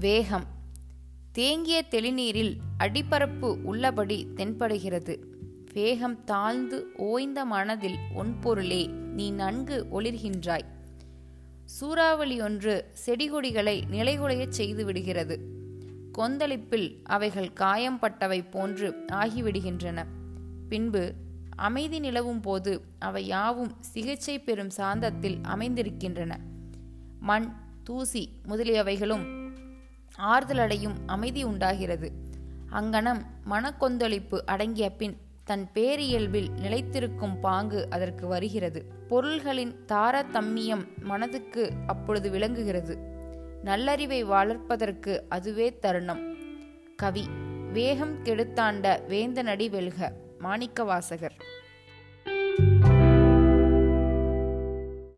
வேகம். தேங்கிய தெளிநீரில் அடிப்பரப்பு உள்ளபடி தென்படுகிறது. வேகம் தாழ்ந்து ஓய்ந்த மனதில் ஒன்பொருளே நீ நன்கு ஒளிர்கின்றாய். சூறாவளி ஒன்று செடிகொடிகளை நிலைகுலையச் செய்து விடுகிறது கொந்தளிப்பில் அவைகள் காயம்பட்டவை போன்று ஆகிவிடுகின்றன. பின்பு அமைதி நிலவும் போது அவை யாவும் சிகிச்சை பெறும் சாந்தத்தில் அமைந்திருக்கின்றன. மண் தூசி முதலியவைகளும் ஆறுதலடையும் அமைதி உண்டாகிறது. அங்கனம் மனக்கொந்தளிப்பு அடங்கிய பின் தன் பேரியல்பில் நிலைத்திருக்கும் பாங்கு அதற்கு வருகிறது. பொருள்களின் தாரதம்மியம் மனதுக்கு அப்பொழுது விளங்குகிறது. நல்லறிவை வளர்ப்பதற்கு அதுவே தருணம். கவி வேகம் கெடுத்தாண்ட வேந்தனடி வெல்க மாணிக்கவாசகர்.